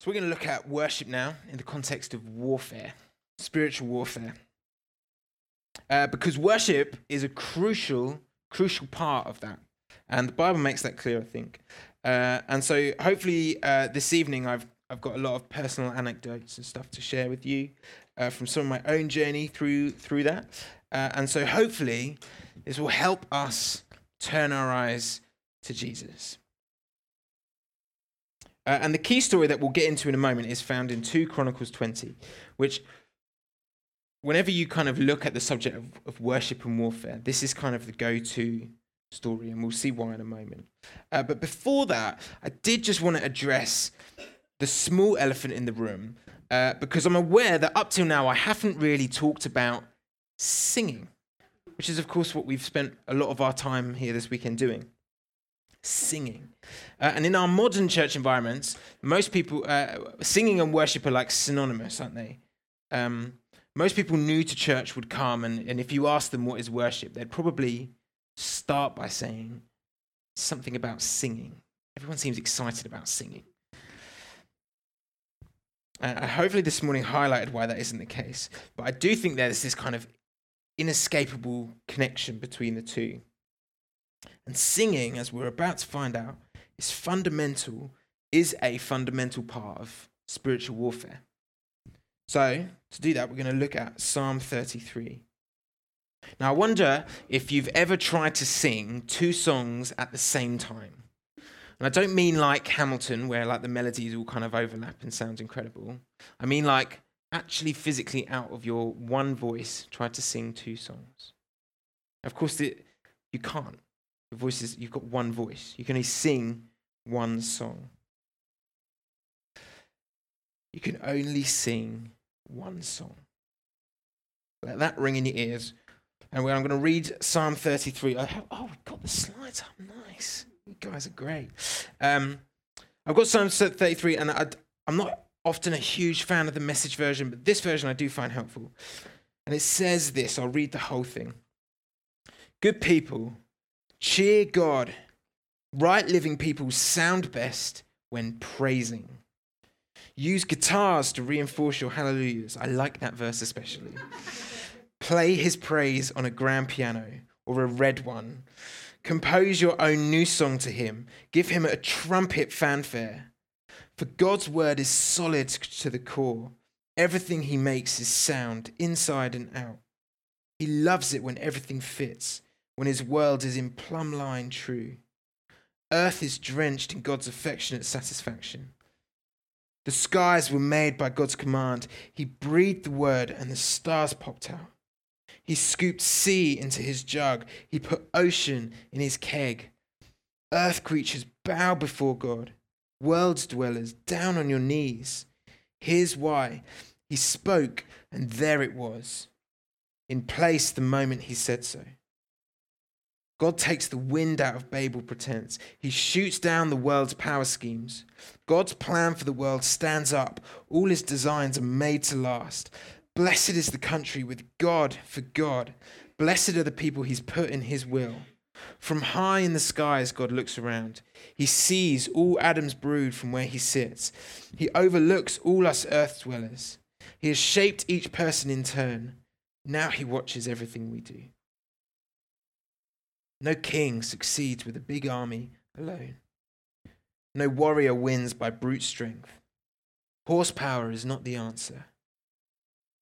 So we're going to look at worship now in the context of warfare, spiritual warfare. Uh, because worship is a crucial, crucial part of that. And the Bible makes that clear, I think. Uh, and so hopefully uh, this evening I've, I've got a lot of personal anecdotes and stuff to share with you uh, from some of my own journey through, through that. Uh, and so hopefully this will help us turn our eyes to Jesus. Uh, and the key story that we'll get into in a moment is found in 2 Chronicles 20, which, whenever you kind of look at the subject of, of worship and warfare, this is kind of the go to story, and we'll see why in a moment. Uh, but before that, I did just want to address the small elephant in the room, uh, because I'm aware that up till now I haven't really talked about singing, which is, of course, what we've spent a lot of our time here this weekend doing singing. Uh, and in our modern church environments, most people, uh, singing and worship are like synonymous, aren't they? Um, most people new to church would come, and, and if you ask them what is worship, they'd probably start by saying something about singing. Everyone seems excited about singing. Uh, hopefully, this morning highlighted why that isn't the case. But I do think there's this kind of inescapable connection between the two. And singing, as we're about to find out, is fundamental, is a fundamental part of spiritual warfare. So, to do that, we're going to look at Psalm 33. Now, I wonder if you've ever tried to sing two songs at the same time. And I don't mean like Hamilton, where like the melodies all kind of overlap and sound incredible. I mean like actually physically out of your one voice try to sing two songs. Of course, it, you can't. Your voice is, you've got one voice. You can only sing one song. You can only sing one song. Let that ring in your ears. And I'm going to read Psalm 33. oh, we've got the slides up. Nice. You guys are great. Um, I've got Psalm 33, and I, I'm not often a huge fan of the message version, but this version I do find helpful. And it says this I'll read the whole thing. Good people Cheer God. Right living people sound best when praising. Use guitars to reinforce your hallelujahs. I like that verse especially. Play his praise on a grand piano or a red one. Compose your own new song to him. Give him a trumpet fanfare. For God's word is solid to the core. Everything he makes is sound, inside and out. He loves it when everything fits when his world is in plumb line true. Earth is drenched in God's affectionate satisfaction. The skies were made by God's command. He breathed the word, and the stars popped out. He scooped sea into his jug. He put ocean in his keg. Earth creatures bow before God. World's dwellers, down on your knees. Here's why. He spoke, and there it was, in place the moment he said so. God takes the wind out of Babel pretense. He shoots down the world's power schemes. God's plan for the world stands up. All his designs are made to last. Blessed is the country with God for God. Blessed are the people he's put in his will. From high in the skies, God looks around. He sees all Adam's brood from where he sits. He overlooks all us earth dwellers. He has shaped each person in turn. Now he watches everything we do. No king succeeds with a big army alone. No warrior wins by brute strength. Horsepower is not the answer.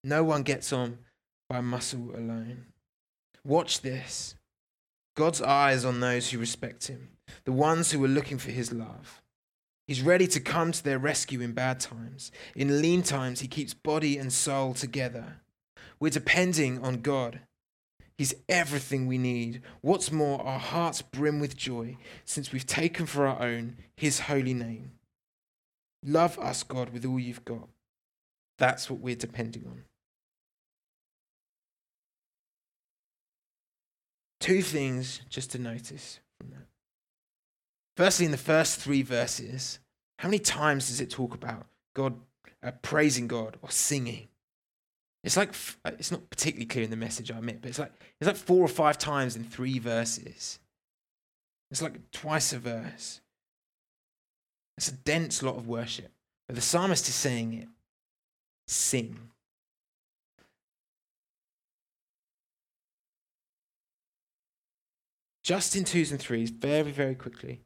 No one gets on by muscle alone. Watch this. God's eyes on those who respect him, the ones who are looking for his love. He's ready to come to their rescue in bad times. In lean times, he keeps body and soul together. We're depending on God He's everything we need. What's more, our hearts brim with joy since we've taken for our own His holy name. Love us, God, with all you've got. That's what we're depending on. Two things just to notice from that. Firstly, in the first three verses, how many times does it talk about God uh, praising God or singing? It's like uh, it's not particularly clear in the message, I admit, but it's like it's like four or five times in three verses. It's like twice a verse. It's a dense lot of worship. But the psalmist is saying it sing. Just in twos and threes, very, very quickly.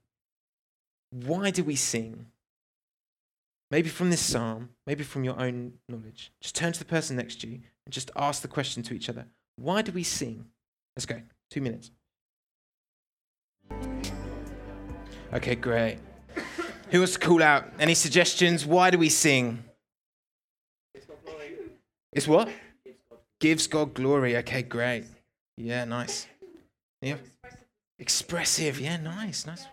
Why do we sing? Maybe from this psalm, maybe from your own knowledge. Just turn to the person next to you and just ask the question to each other Why do we sing? Let's go. Two minutes. Okay, great. Who wants to call out? Any suggestions? Why do we sing? It's what? Gives God glory. Okay, great. Yeah, nice. Yeah. Expressive. Yeah, nice, nice.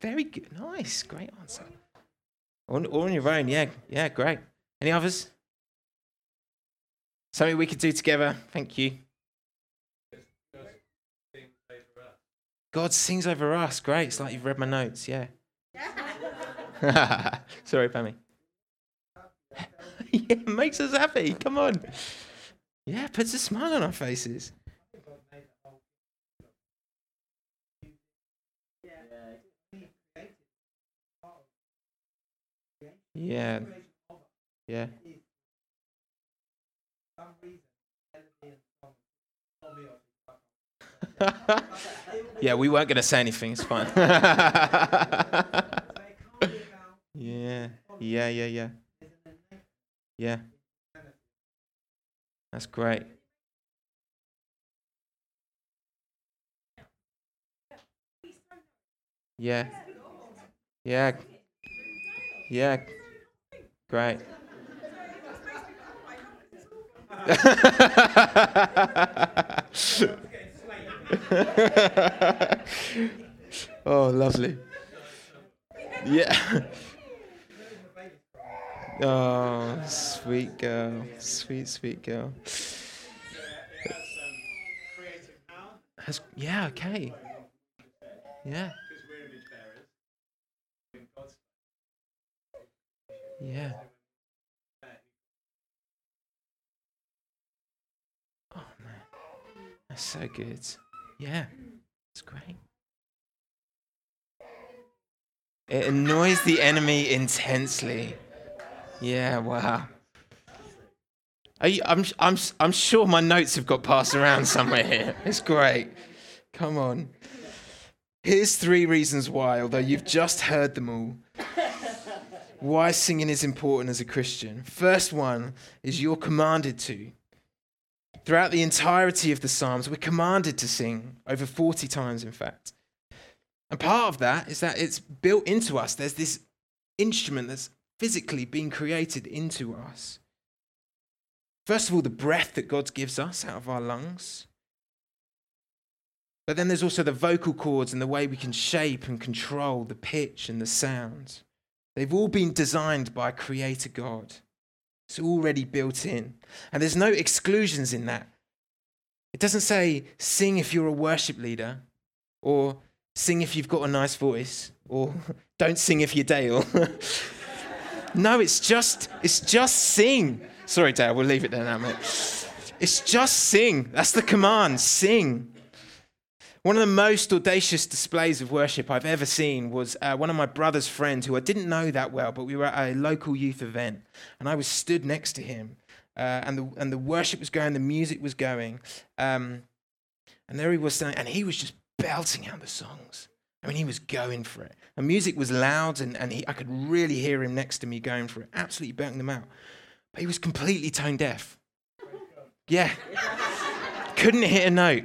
Very good. Nice. Great answer. All, on your own. Yeah, yeah, great. Any others? Something we could do together. Thank you. God sings over us. Great. It's like you've read my notes. Yeah. Sorry, Pammy. yeah, makes us happy. Come on. Yeah, puts a smile on our faces. Yeah. Yeah. yeah, we weren't going to say anything. It's fine. yeah. Yeah, yeah, yeah. Yeah. That's great. Yeah. Yeah. Yeah. Great. oh, lovely. Yeah. Oh, sweet girl. Sweet, sweet girl. Has, yeah, okay. Yeah. Yeah. Oh man, that's so good. Yeah, it's great. It annoys the enemy intensely. Yeah, wow. You, I'm, I'm, I'm sure my notes have got passed around somewhere here. It's great. Come on. Here's three reasons why, although you've just heard them all why singing is important as a Christian. First one is you're commanded to. Throughout the entirety of the Psalms, we're commanded to sing, over 40 times, in fact. And part of that is that it's built into us. There's this instrument that's physically being created into us. First of all, the breath that God gives us out of our lungs. But then there's also the vocal cords and the way we can shape and control the pitch and the sound. They've all been designed by Creator God. It's already built in. And there's no exclusions in that. It doesn't say sing if you're a worship leader, or sing if you've got a nice voice, or don't sing if you're Dale. no, it's just it's just sing. Sorry, Dale, we'll leave it there now, mate. It's just sing. That's the command. Sing. One of the most audacious displays of worship I've ever seen was uh, one of my brother's friends, who I didn't know that well, but we were at a local youth event, and I was stood next to him, uh, and the and the worship was going, the music was going, um, and there he was standing, and he was just belting out the songs. I mean, he was going for it. The music was loud, and, and he, I could really hear him next to me going for it, absolutely belting them out. But he was completely tone deaf. Yeah. Couldn't hit a note.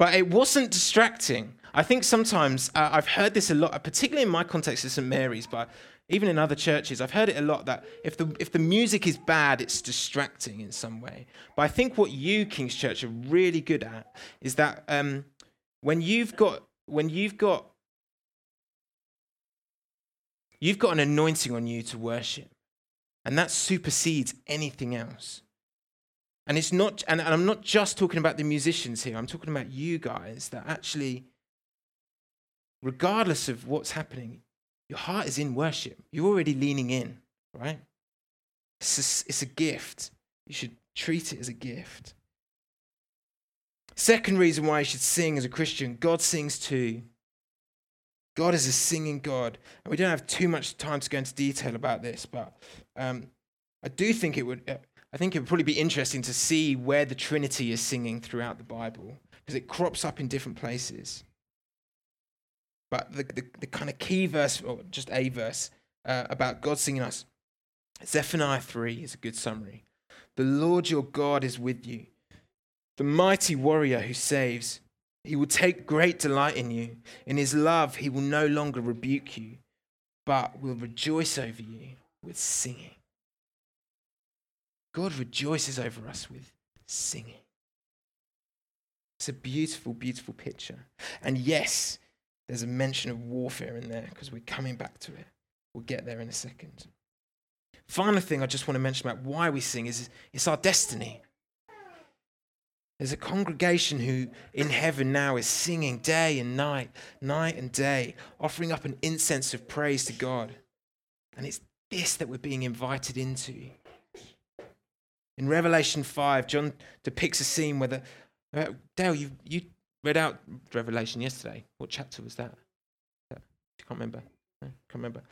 But it wasn't distracting. I think sometimes uh, I've heard this a lot, particularly in my context at St. Mary's, but even in other churches, I've heard it a lot that if the, if the music is bad, it's distracting in some way. But I think what you, King's Church, are really good at is that um, when you've got when you've got you've got an anointing on you to worship, and that supersedes anything else. And it's not, and, I'm not just talking about the musicians here, I'm talking about you guys that actually, regardless of what's happening, your heart is in worship. You're already leaning in, right? It's a, it's a gift. You should treat it as a gift. Second reason why you should sing as a Christian God sings too. God is a singing God. And we don't have too much time to go into detail about this, but um, I do think it would. I think it would probably be interesting to see where the Trinity is singing throughout the Bible because it crops up in different places. But the, the, the kind of key verse, or just a verse, uh, about God singing us, Zephaniah 3 is a good summary. The Lord your God is with you, the mighty warrior who saves. He will take great delight in you. In his love, he will no longer rebuke you, but will rejoice over you with singing. God rejoices over us with singing. It's a beautiful, beautiful picture. And yes, there's a mention of warfare in there because we're coming back to it. We'll get there in a second. Final thing I just want to mention about why we sing is it's our destiny. There's a congregation who in heaven now is singing day and night, night and day, offering up an incense of praise to God. And it's this that we're being invited into. In Revelation 5, John depicts a scene where the. Uh, Dale, you, you read out Revelation yesterday. What chapter was that? I can't remember. I can't remember.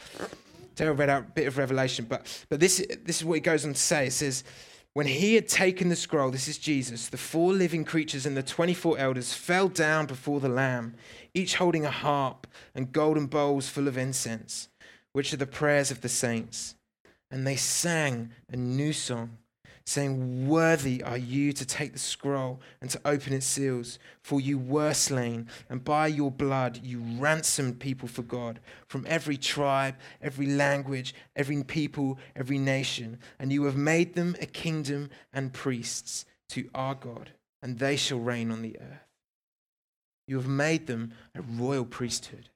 Dale read out a bit of Revelation, but, but this, this is what he goes on to say. It says, when he had taken the scroll, this is Jesus, the four living creatures and the 24 elders fell down before the Lamb, each holding a harp and golden bowls full of incense, which are the prayers of the saints. And they sang a new song saying, Worthy are you to take the scroll and to open its seals, for you were slain, and by your blood you ransomed people for God from every tribe, every language, every people, every nation, and you have made them a kingdom and priests to our God, and they shall reign on the earth. You have made them a royal priesthood.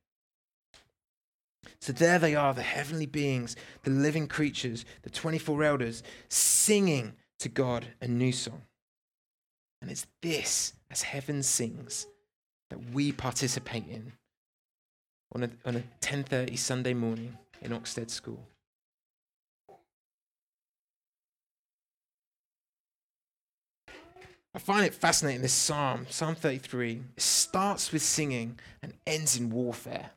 So there they are, the heavenly beings, the living creatures, the 24 elders, singing to God a new song. And it's this, as heaven sings, that we participate in on a, on a 10.30 Sunday morning in Oxted School. I find it fascinating this psalm, Psalm 33, it starts with singing and ends in warfare,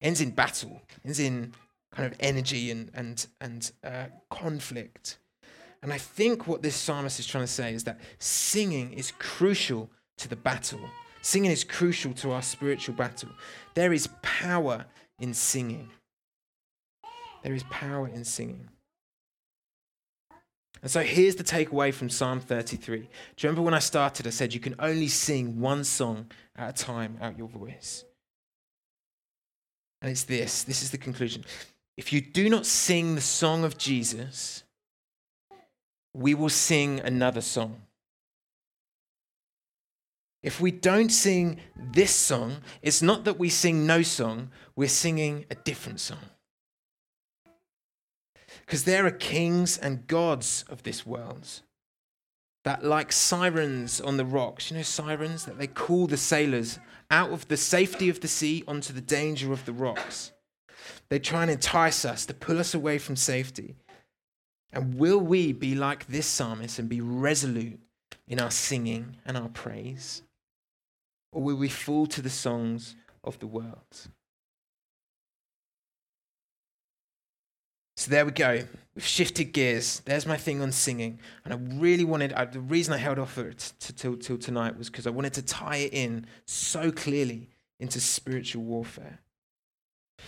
ends in battle, ends in kind of energy and, and, and uh, conflict. And I think what this psalmist is trying to say is that singing is crucial to the battle. Singing is crucial to our spiritual battle. There is power in singing. There is power in singing. And so here's the takeaway from Psalm 33. Do you remember when I started, I said you can only sing one song at a time out your voice? And it's this this is the conclusion. If you do not sing the song of Jesus, we will sing another song. If we don't sing this song, it's not that we sing no song, we're singing a different song. Because there are kings and gods of this world that, like sirens on the rocks, you know, sirens, that they call the sailors out of the safety of the sea onto the danger of the rocks. They try and entice us to pull us away from safety. And will we be like this psalmist and be resolute in our singing and our praise? Or will we fall to the songs of the world? So there we go. We've shifted gears. There's my thing on singing. And I really wanted, I, the reason I held off it till, till tonight was because I wanted to tie it in so clearly into spiritual warfare.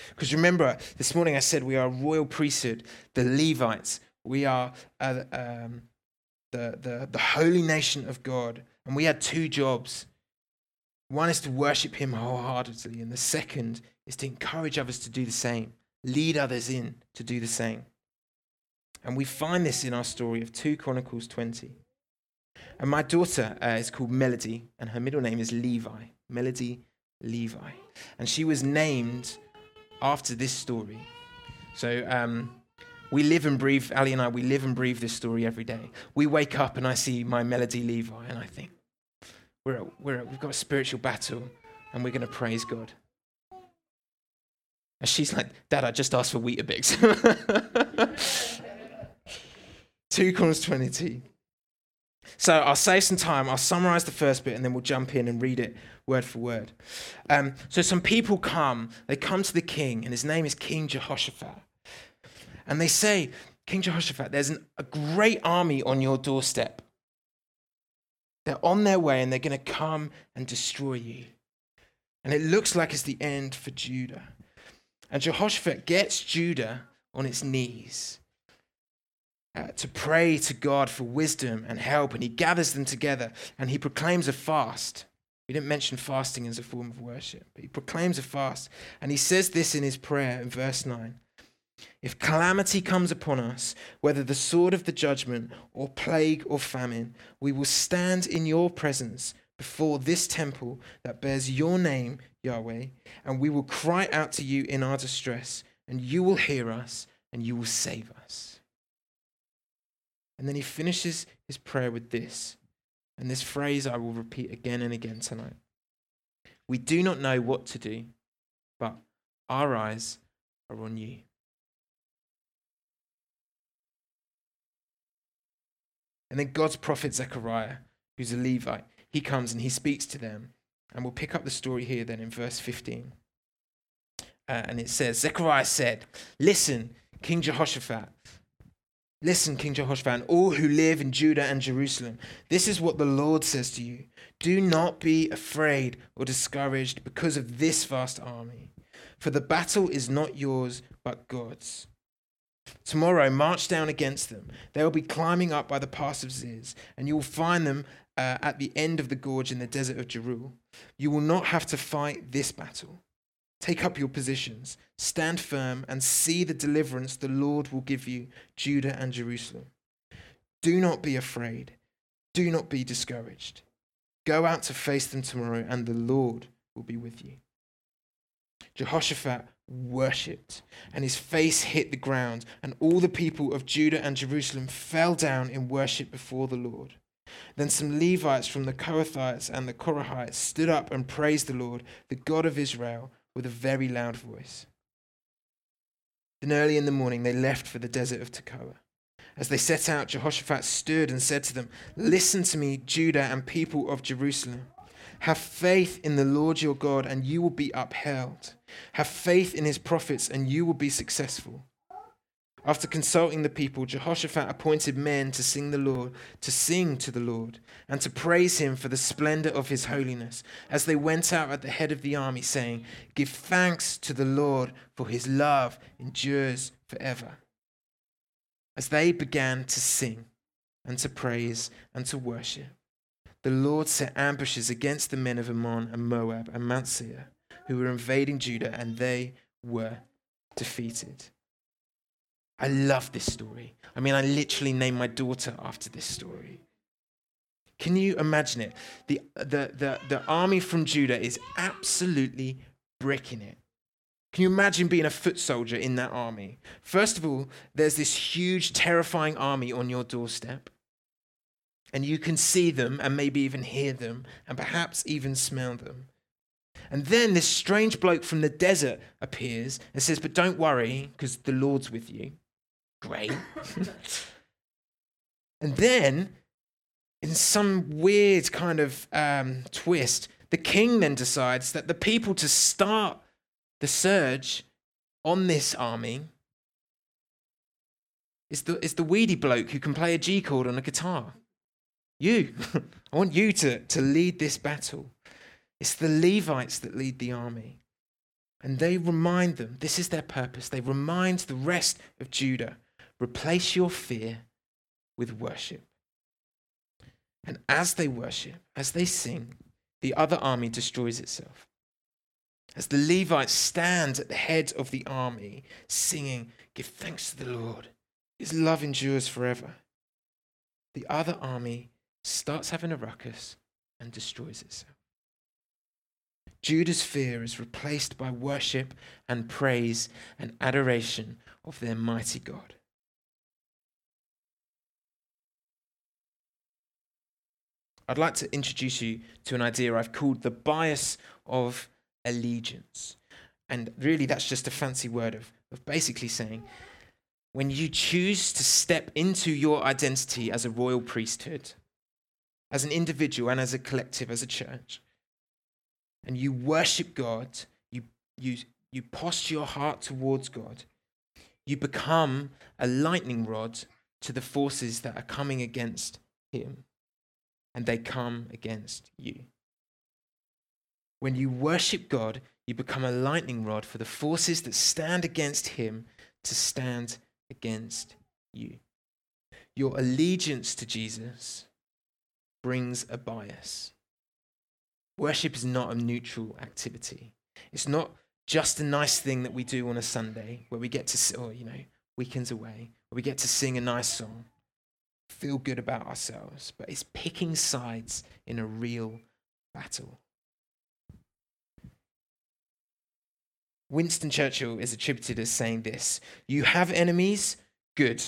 Because remember, this morning I said we are a royal priesthood, the Levites. We are uh, um, the, the, the holy nation of God. And we had two jobs. One is to worship Him wholeheartedly, and the second is to encourage others to do the same, lead others in to do the same. And we find this in our story of 2 Chronicles 20. And my daughter uh, is called Melody, and her middle name is Levi. Melody Levi. And she was named after this story. So um, we live and breathe, Ali and I, we live and breathe this story every day. We wake up and I see my Melody Levi and I think, we're, we're, we've got a spiritual battle and we're going to praise God. And she's like, Dad, I just asked for Weetabix. 2 Chronicles 22. So I'll save some time. I'll summarize the first bit and then we'll jump in and read it word for word. Um, so some people come, they come to the king, and his name is King Jehoshaphat. And they say, King Jehoshaphat, there's an, a great army on your doorstep. They're on their way and they're going to come and destroy you. And it looks like it's the end for Judah. And Jehoshaphat gets Judah on its knees uh, to pray to God for wisdom and help. And he gathers them together and he proclaims a fast. We didn't mention fasting as a form of worship, but he proclaims a fast. And he says this in his prayer in verse 9 If calamity comes upon us, whether the sword of the judgment or plague or famine, we will stand in your presence before this temple that bears your name, Yahweh, and we will cry out to you in our distress, and you will hear us, and you will save us. And then he finishes his prayer with this. And this phrase I will repeat again and again tonight. We do not know what to do, but our eyes are on you. And then God's prophet Zechariah, who's a Levite, he comes and he speaks to them. And we'll pick up the story here then in verse 15. Uh, and it says, Zechariah said, Listen, King Jehoshaphat. Listen, King Jehoshaphat, and all who live in Judah and Jerusalem. This is what the Lord says to you Do not be afraid or discouraged because of this vast army, for the battle is not yours, but God's. Tomorrow, march down against them. They will be climbing up by the pass of Ziz, and you will find them uh, at the end of the gorge in the desert of Jeruel. You will not have to fight this battle. Take up your positions, stand firm, and see the deliverance the Lord will give you, Judah and Jerusalem. Do not be afraid. Do not be discouraged. Go out to face them tomorrow, and the Lord will be with you. Jehoshaphat worshipped, and his face hit the ground, and all the people of Judah and Jerusalem fell down in worship before the Lord. Then some Levites from the Kohathites and the Korahites stood up and praised the Lord, the God of Israel with a very loud voice. Then early in the morning they left for the desert of Tekoa. As they set out, Jehoshaphat stood and said to them, Listen to me, Judah and people of Jerusalem. Have faith in the Lord your God, and you will be upheld. Have faith in his prophets, and you will be successful. After consulting the people, Jehoshaphat appointed men to sing the Lord, to sing to the Lord, and to praise him for the splendor of his holiness, as they went out at the head of the army, saying, Give thanks to the Lord, for his love endures forever. As they began to sing and to praise and to worship, the Lord set ambushes against the men of Ammon and Moab and Mount Seir, who were invading Judah, and they were defeated. I love this story. I mean, I literally named my daughter after this story. Can you imagine it? The, the, the, the army from Judah is absolutely bricking it. Can you imagine being a foot soldier in that army? First of all, there's this huge, terrifying army on your doorstep. And you can see them and maybe even hear them and perhaps even smell them. And then this strange bloke from the desert appears and says, But don't worry, because the Lord's with you. Great. and then, in some weird kind of um, twist, the king then decides that the people to start the surge on this army is the, is the weedy bloke who can play a G chord on a guitar. You. I want you to, to lead this battle. It's the Levites that lead the army. And they remind them, this is their purpose. They remind the rest of Judah Replace your fear with worship. And as they worship, as they sing, the other army destroys itself. As the Levites stand at the head of the army, singing, Give thanks to the Lord, His love endures forever. The other army starts having a ruckus and destroys itself. Judah's fear is replaced by worship and praise and adoration of their mighty God. I'd like to introduce you to an idea I've called the bias of allegiance. And really, that's just a fancy word of, of basically saying when you choose to step into your identity as a royal priesthood, as an individual and as a collective, as a church, and you worship God, you, you, you posture your heart towards God, you become a lightning rod to the forces that are coming against Him, and they come against you. When you worship God, you become a lightning rod for the forces that stand against Him to stand against you. Your allegiance to Jesus brings a bias. Worship is not a neutral activity. It's not just a nice thing that we do on a Sunday where we get to, or, you know, weekends away, where we get to sing a nice song, feel good about ourselves, but it's picking sides in a real battle. Winston Churchill is attributed as saying this You have enemies? Good.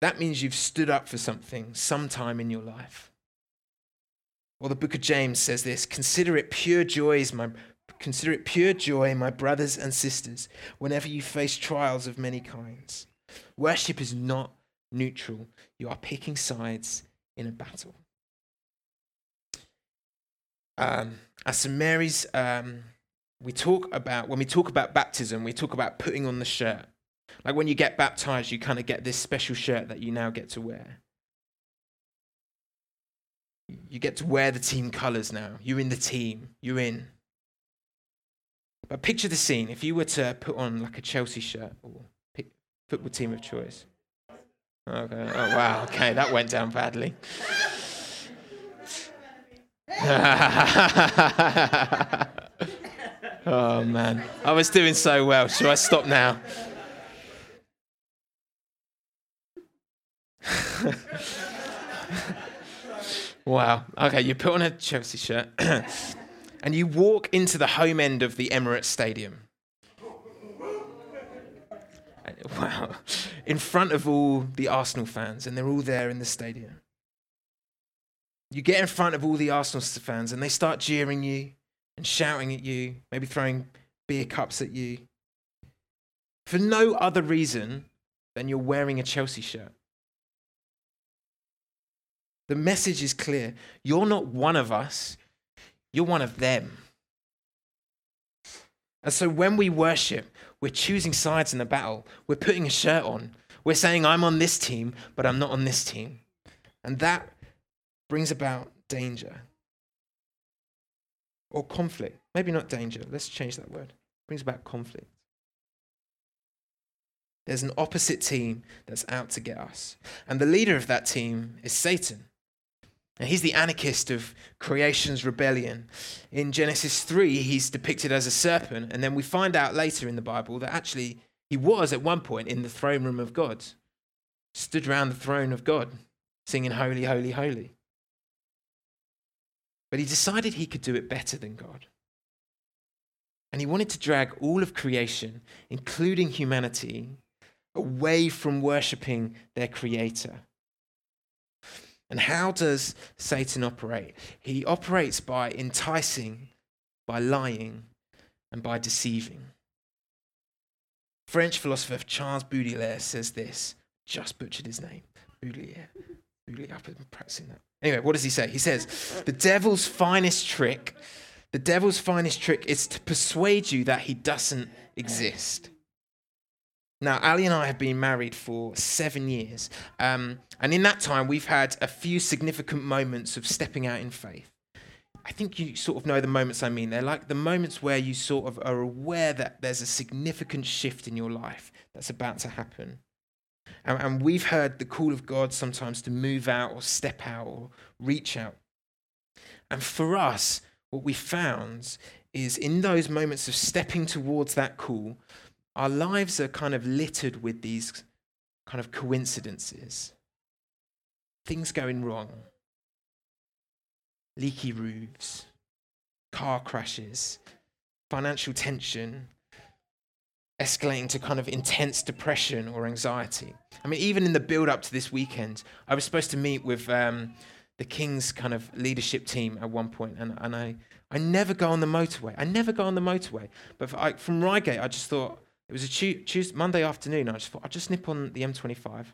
That means you've stood up for something sometime in your life. Or the book of James says this Consider it pure joy, my, consider it pure joy, my brothers and sisters, whenever you face trials of many kinds. Worship is not neutral, you are picking sides in a battle. Um, as St. Mary's, um, we talk about, when we talk about baptism, we talk about putting on the shirt. Like when you get baptized, you kind of get this special shirt that you now get to wear. You get to wear the team colors now. You're in the team. You're in. But picture the scene. If you were to put on like a Chelsea shirt or pick, football team of choice. Okay. Oh, wow. Okay, that went down badly. oh, man. I was doing so well. Should I stop now? wow. Okay, you put on a Chelsea shirt and you walk into the home end of the Emirates Stadium. Wow. In front of all the Arsenal fans, and they're all there in the stadium. You get in front of all the Arsenal fans, and they start jeering you and shouting at you, maybe throwing beer cups at you. For no other reason than you're wearing a Chelsea shirt. The message is clear. You're not one of us, you're one of them. And so when we worship, we're choosing sides in the battle. We're putting a shirt on. We're saying, I'm on this team, but I'm not on this team. And that brings about danger or conflict. Maybe not danger. Let's change that word. It brings about conflict. There's an opposite team that's out to get us. And the leader of that team is Satan. And he's the anarchist of creation's rebellion. In Genesis 3, he's depicted as a serpent, and then we find out later in the Bible that actually he was at one point in the throne room of God, stood around the throne of God, singing, Holy, Holy, Holy. But he decided he could do it better than God. And he wanted to drag all of creation, including humanity, away from worshipping their creator and how does Satan operate? He operates by enticing, by lying, and by deceiving. French philosopher Charles Baudelaire says this. Just butchered his name. Baudelaire. Baudelaire, I've been practicing that. Anyway, what does he say? He says, The devil's finest trick, the devil's finest trick is to persuade you that he doesn't exist. Now, Ali and I have been married for seven years. Um, and in that time, we've had a few significant moments of stepping out in faith. I think you sort of know the moments I mean. They're like the moments where you sort of are aware that there's a significant shift in your life that's about to happen. And, and we've heard the call of God sometimes to move out or step out or reach out. And for us, what we found is in those moments of stepping towards that call, our lives are kind of littered with these kind of coincidences. Things going wrong, leaky roofs, car crashes, financial tension, escalating to kind of intense depression or anxiety. I mean, even in the build up to this weekend, I was supposed to meet with um, the King's kind of leadership team at one point, and, and I, I never go on the motorway. I never go on the motorway. But I, from Reigate, I just thought, it was a Tuesday, Monday afternoon. I just thought I'd just nip on the M25.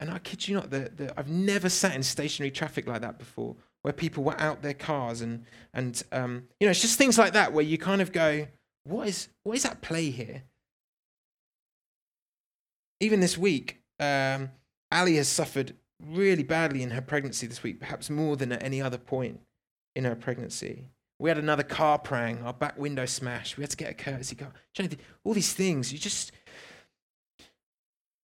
and I kid you not, the, the, I've never sat in stationary traffic like that before, where people were out their cars and, and um, you know, it's just things like that where you kind of go, what is, what is at play here? Even this week, um, Ali has suffered really badly in her pregnancy this week, perhaps more than at any other point in her pregnancy. We had another car prang, our back window smashed. We had to get a courtesy car. All these things, you just.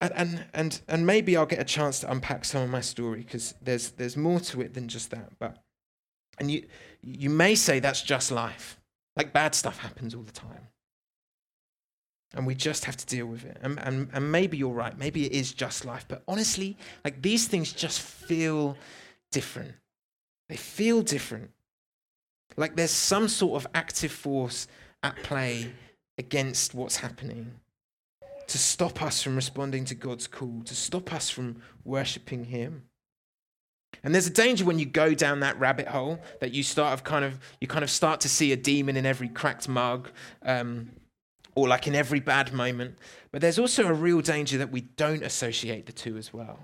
And, and, and, maybe I'll get a chance to unpack some of my story because there's, there's more to it than just that. But, and you, you may say that's just life. Like bad stuff happens all the time. And we just have to deal with it. And, and, and maybe you're right. Maybe it is just life. But honestly, like these things just feel different. They feel different. Like there's some sort of active force at play against what's happening to stop us from responding to God's call, to stop us from worshipping Him. And there's a danger when you go down that rabbit hole that you start of kind of you kind of start to see a demon in every cracked mug, um, or like in every bad moment. But there's also a real danger that we don't associate the two as well.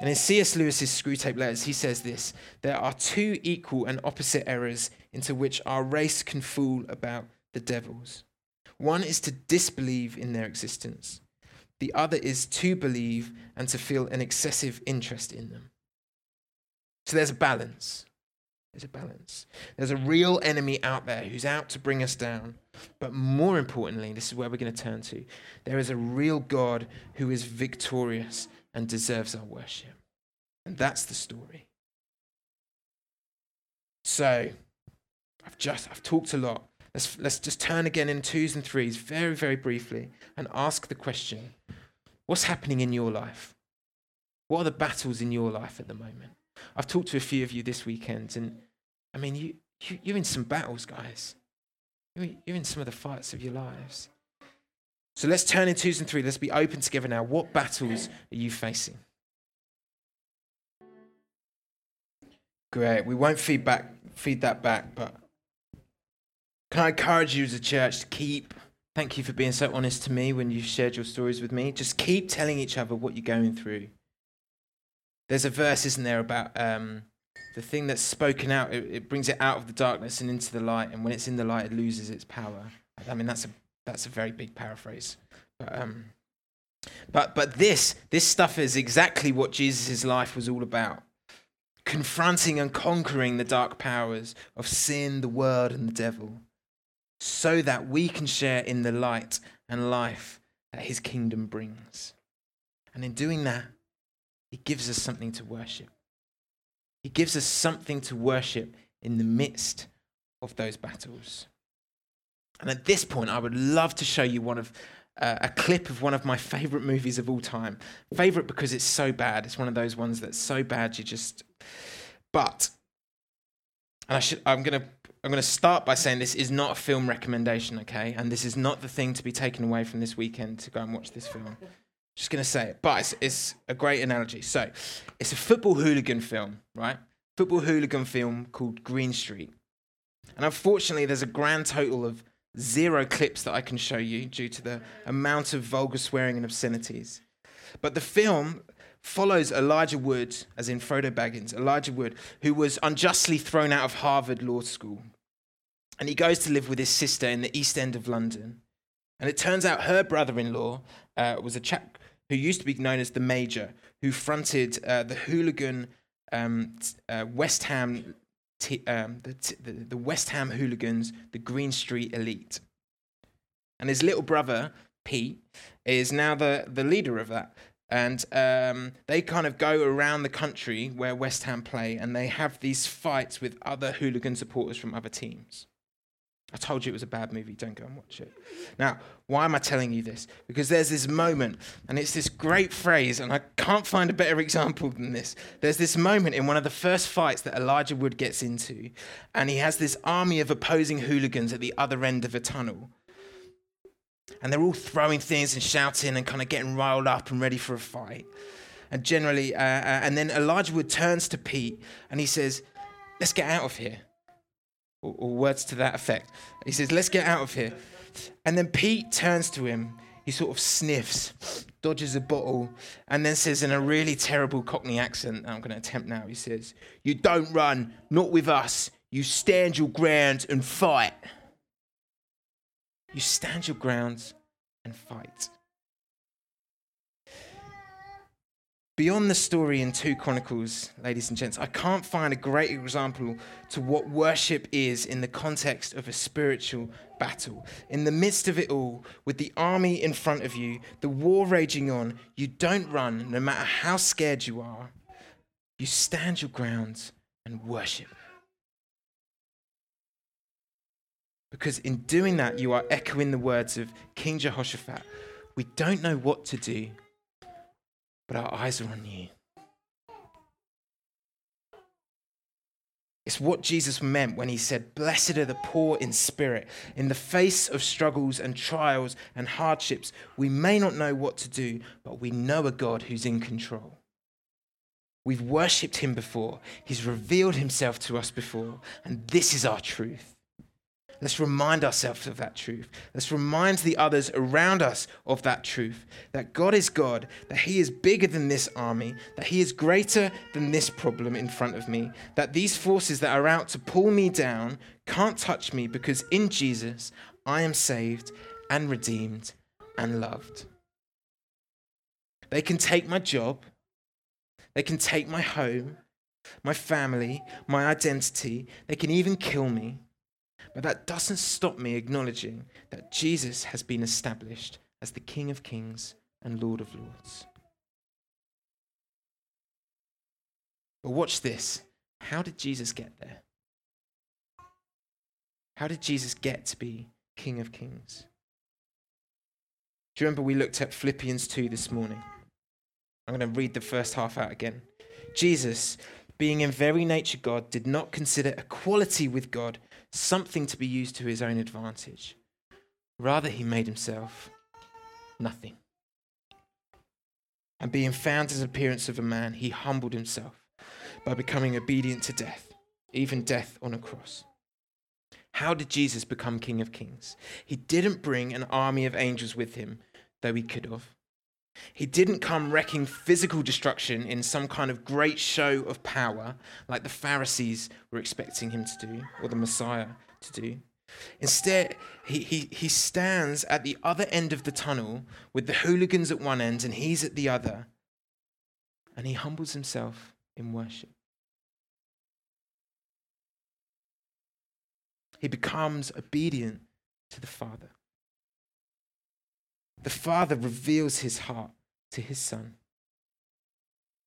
And in C.S. Lewis's Screwtape Letters, he says this there are two equal and opposite errors into which our race can fool about the devils. One is to disbelieve in their existence, the other is to believe and to feel an excessive interest in them. So there's a balance. There's a balance. There's a real enemy out there who's out to bring us down. But more importantly, this is where we're going to turn to there is a real God who is victorious and deserves our worship. And that's the story. So, I've just I've talked a lot. Let's, let's just turn again in twos and threes very, very briefly and ask the question what's happening in your life? What are the battles in your life at the moment? I've talked to a few of you this weekend, and I mean, you, you, you're in some battles, guys. You're, you're in some of the fights of your lives. So let's turn in twos and three. Let's be open together now. What battles are you facing? Great. We won't feed back, feed that back, but can I encourage you as a church to keep? Thank you for being so honest to me when you shared your stories with me. Just keep telling each other what you're going through. There's a verse, isn't there, about um, the thing that's spoken out, it, it, brings it out of the darkness and into the light, and when it's in the light, it loses its power. I mean, that's a that's a very big paraphrase, but um, but but this this stuff is exactly what Jesus' life was all about: confronting and conquering the dark powers of sin, the world, and the devil, so that we can share in the light and life that His kingdom brings. And in doing that, he gives us something to worship. He gives us something to worship in the midst of those battles. And at this point, I would love to show you one of uh, a clip of one of my favorite movies of all time. Favorite because it's so bad. It's one of those ones that's so bad you just. But, and I should. I'm gonna. I'm going to start by saying this is not a film recommendation, okay? And this is not the thing to be taken away from this weekend to go and watch this film. Just going to say it, but it's, it's a great analogy. So, it's a football hooligan film, right? Football hooligan film called Green Street. And unfortunately, there's a grand total of zero clips that I can show you due to the amount of vulgar swearing and obscenities. But the film follows Elijah Wood, as in Frodo Baggins, Elijah Wood, who was unjustly thrown out of Harvard Law School. And he goes to live with his sister in the East End of London. And it turns out her brother in law uh, was a chap who used to be known as the Major, who fronted uh, the hooligan um, uh, West Ham, t- um, the, t- the, West Ham hooligans, the Green Street Elite. And his little brother, Pete, is now the, the leader of that. And um, they kind of go around the country where West Ham play and they have these fights with other hooligan supporters from other teams. I told you it was a bad movie. Don't go and watch it. Now, why am I telling you this? Because there's this moment, and it's this great phrase, and I can't find a better example than this. There's this moment in one of the first fights that Elijah Wood gets into, and he has this army of opposing hooligans at the other end of a tunnel. And they're all throwing things and shouting and kind of getting riled up and ready for a fight. And generally, uh, uh, and then Elijah Wood turns to Pete and he says, Let's get out of here or, or words to that effect. He says, Let's get out of here. And then Pete turns to him. He he sort of sniffs, dodges a bottle, and then says in a really terrible Cockney accent, I'm going to attempt now, he says, You don't run, not with us. You stand your ground and fight. You stand your ground and fight. Beyond the story in 2 Chronicles, ladies and gents, I can't find a great example to what worship is in the context of a spiritual battle. In the midst of it all, with the army in front of you, the war raging on, you don't run no matter how scared you are. You stand your ground and worship. Because in doing that, you are echoing the words of King Jehoshaphat. We don't know what to do, but our eyes are on you. It's what Jesus meant when he said, Blessed are the poor in spirit. In the face of struggles and trials and hardships, we may not know what to do, but we know a God who's in control. We've worshipped him before, he's revealed himself to us before, and this is our truth. Let's remind ourselves of that truth. Let's remind the others around us of that truth that God is God, that He is bigger than this army, that He is greater than this problem in front of me, that these forces that are out to pull me down can't touch me because in Jesus I am saved and redeemed and loved. They can take my job, they can take my home, my family, my identity, they can even kill me. But that doesn't stop me acknowledging that Jesus has been established as the King of Kings and Lord of Lords. But watch this. How did Jesus get there? How did Jesus get to be King of Kings? Do you remember we looked at Philippians 2 this morning? I'm going to read the first half out again. Jesus, being in very nature God, did not consider equality with God something to be used to his own advantage. Rather, he made himself nothing. And being found as appearance of a man, he humbled himself by becoming obedient to death, even death on a cross. How did Jesus become King of Kings? He didn't bring an army of angels with him, though he could have. He didn't come wrecking physical destruction in some kind of great show of power like the Pharisees were expecting him to do, or the Messiah to do. Instead, he, he, he stands at the other end of the tunnel with the hooligans at one end and he's at the other, and he humbles himself in worship. He becomes obedient to the Father the Father reveals his heart to his Son.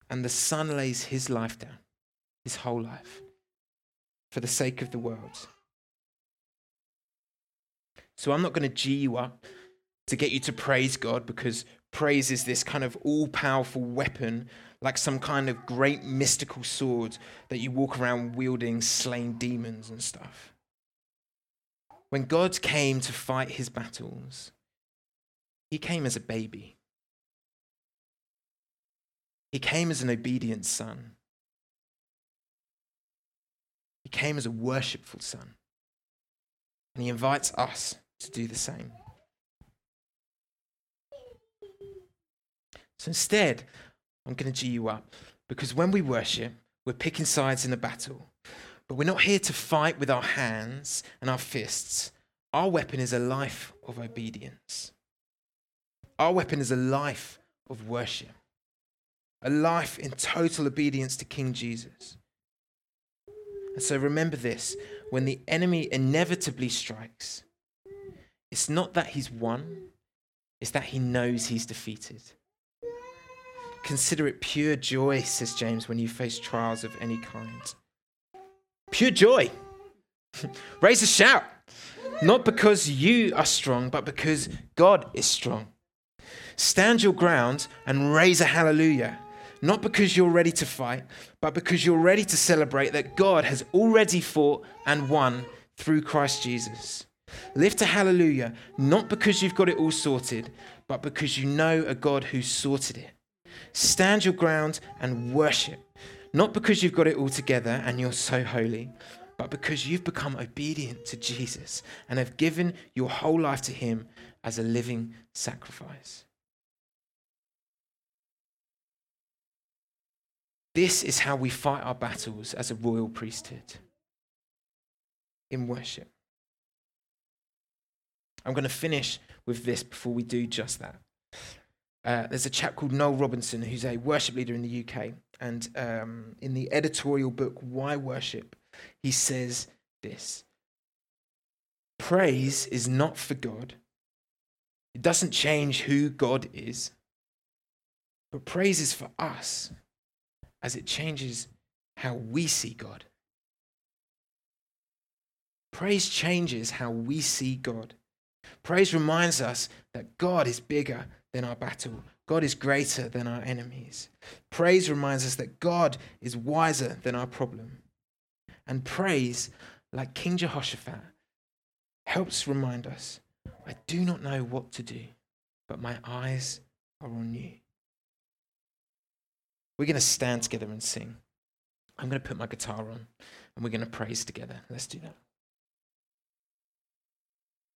And the Son lays his life down, his whole life, for the sake of the world. So I'm not going to G you up to get you to praise God because praise is this kind of all powerful weapon, like some kind of great mystical sword that you walk around wielding, slaying demons and stuff. When God came to fight his battles, he came as a baby. He came as an obedient son. He came as a worshipful son. And he invites us to do the same. So instead, I'm going to G you up because when we worship, we're picking sides in a battle. But we're not here to fight with our hands and our fists. Our weapon is a life of obedience. Our weapon is a life of worship, a life in total obedience to King Jesus. And so remember this when the enemy inevitably strikes, it's not that he's won, it's that he knows he's defeated. Consider it pure joy, says James, when you face trials of any kind. Pure joy. Raise a shout. Not because you are strong, but because God is strong. Stand your ground and raise a hallelujah. Not because you're ready to fight, but because you're ready to celebrate that God has already fought and won through Christ Jesus. Lift a hallelujah, not because you've got it all sorted, but because you know a God who sorted it. Stand your ground and worship, not because you've got it all together and you're so holy, but because you've become obedient to Jesus and have given your whole life to Him as a living sacrifice. This is how we fight our battles as a royal priesthood in worship. I'm going to finish with this before we do just that. Uh, there's a chap called Noel Robinson who's a worship leader in the UK. And um, in the editorial book, Why Worship, he says this Praise is not for God, it doesn't change who God is, but praise is for us as it changes how we see God. Praise changes how we see God. Praise reminds us that God is bigger than our battle. God is greater than our enemies. Praise reminds us that God is wiser than our problem. And praise, like King Jehoshaphat, helps remind us I do not know what to do, but my eyes are on you. We're going to stand together and sing. I'm going to put my guitar on and we're going to praise together. Let's do that.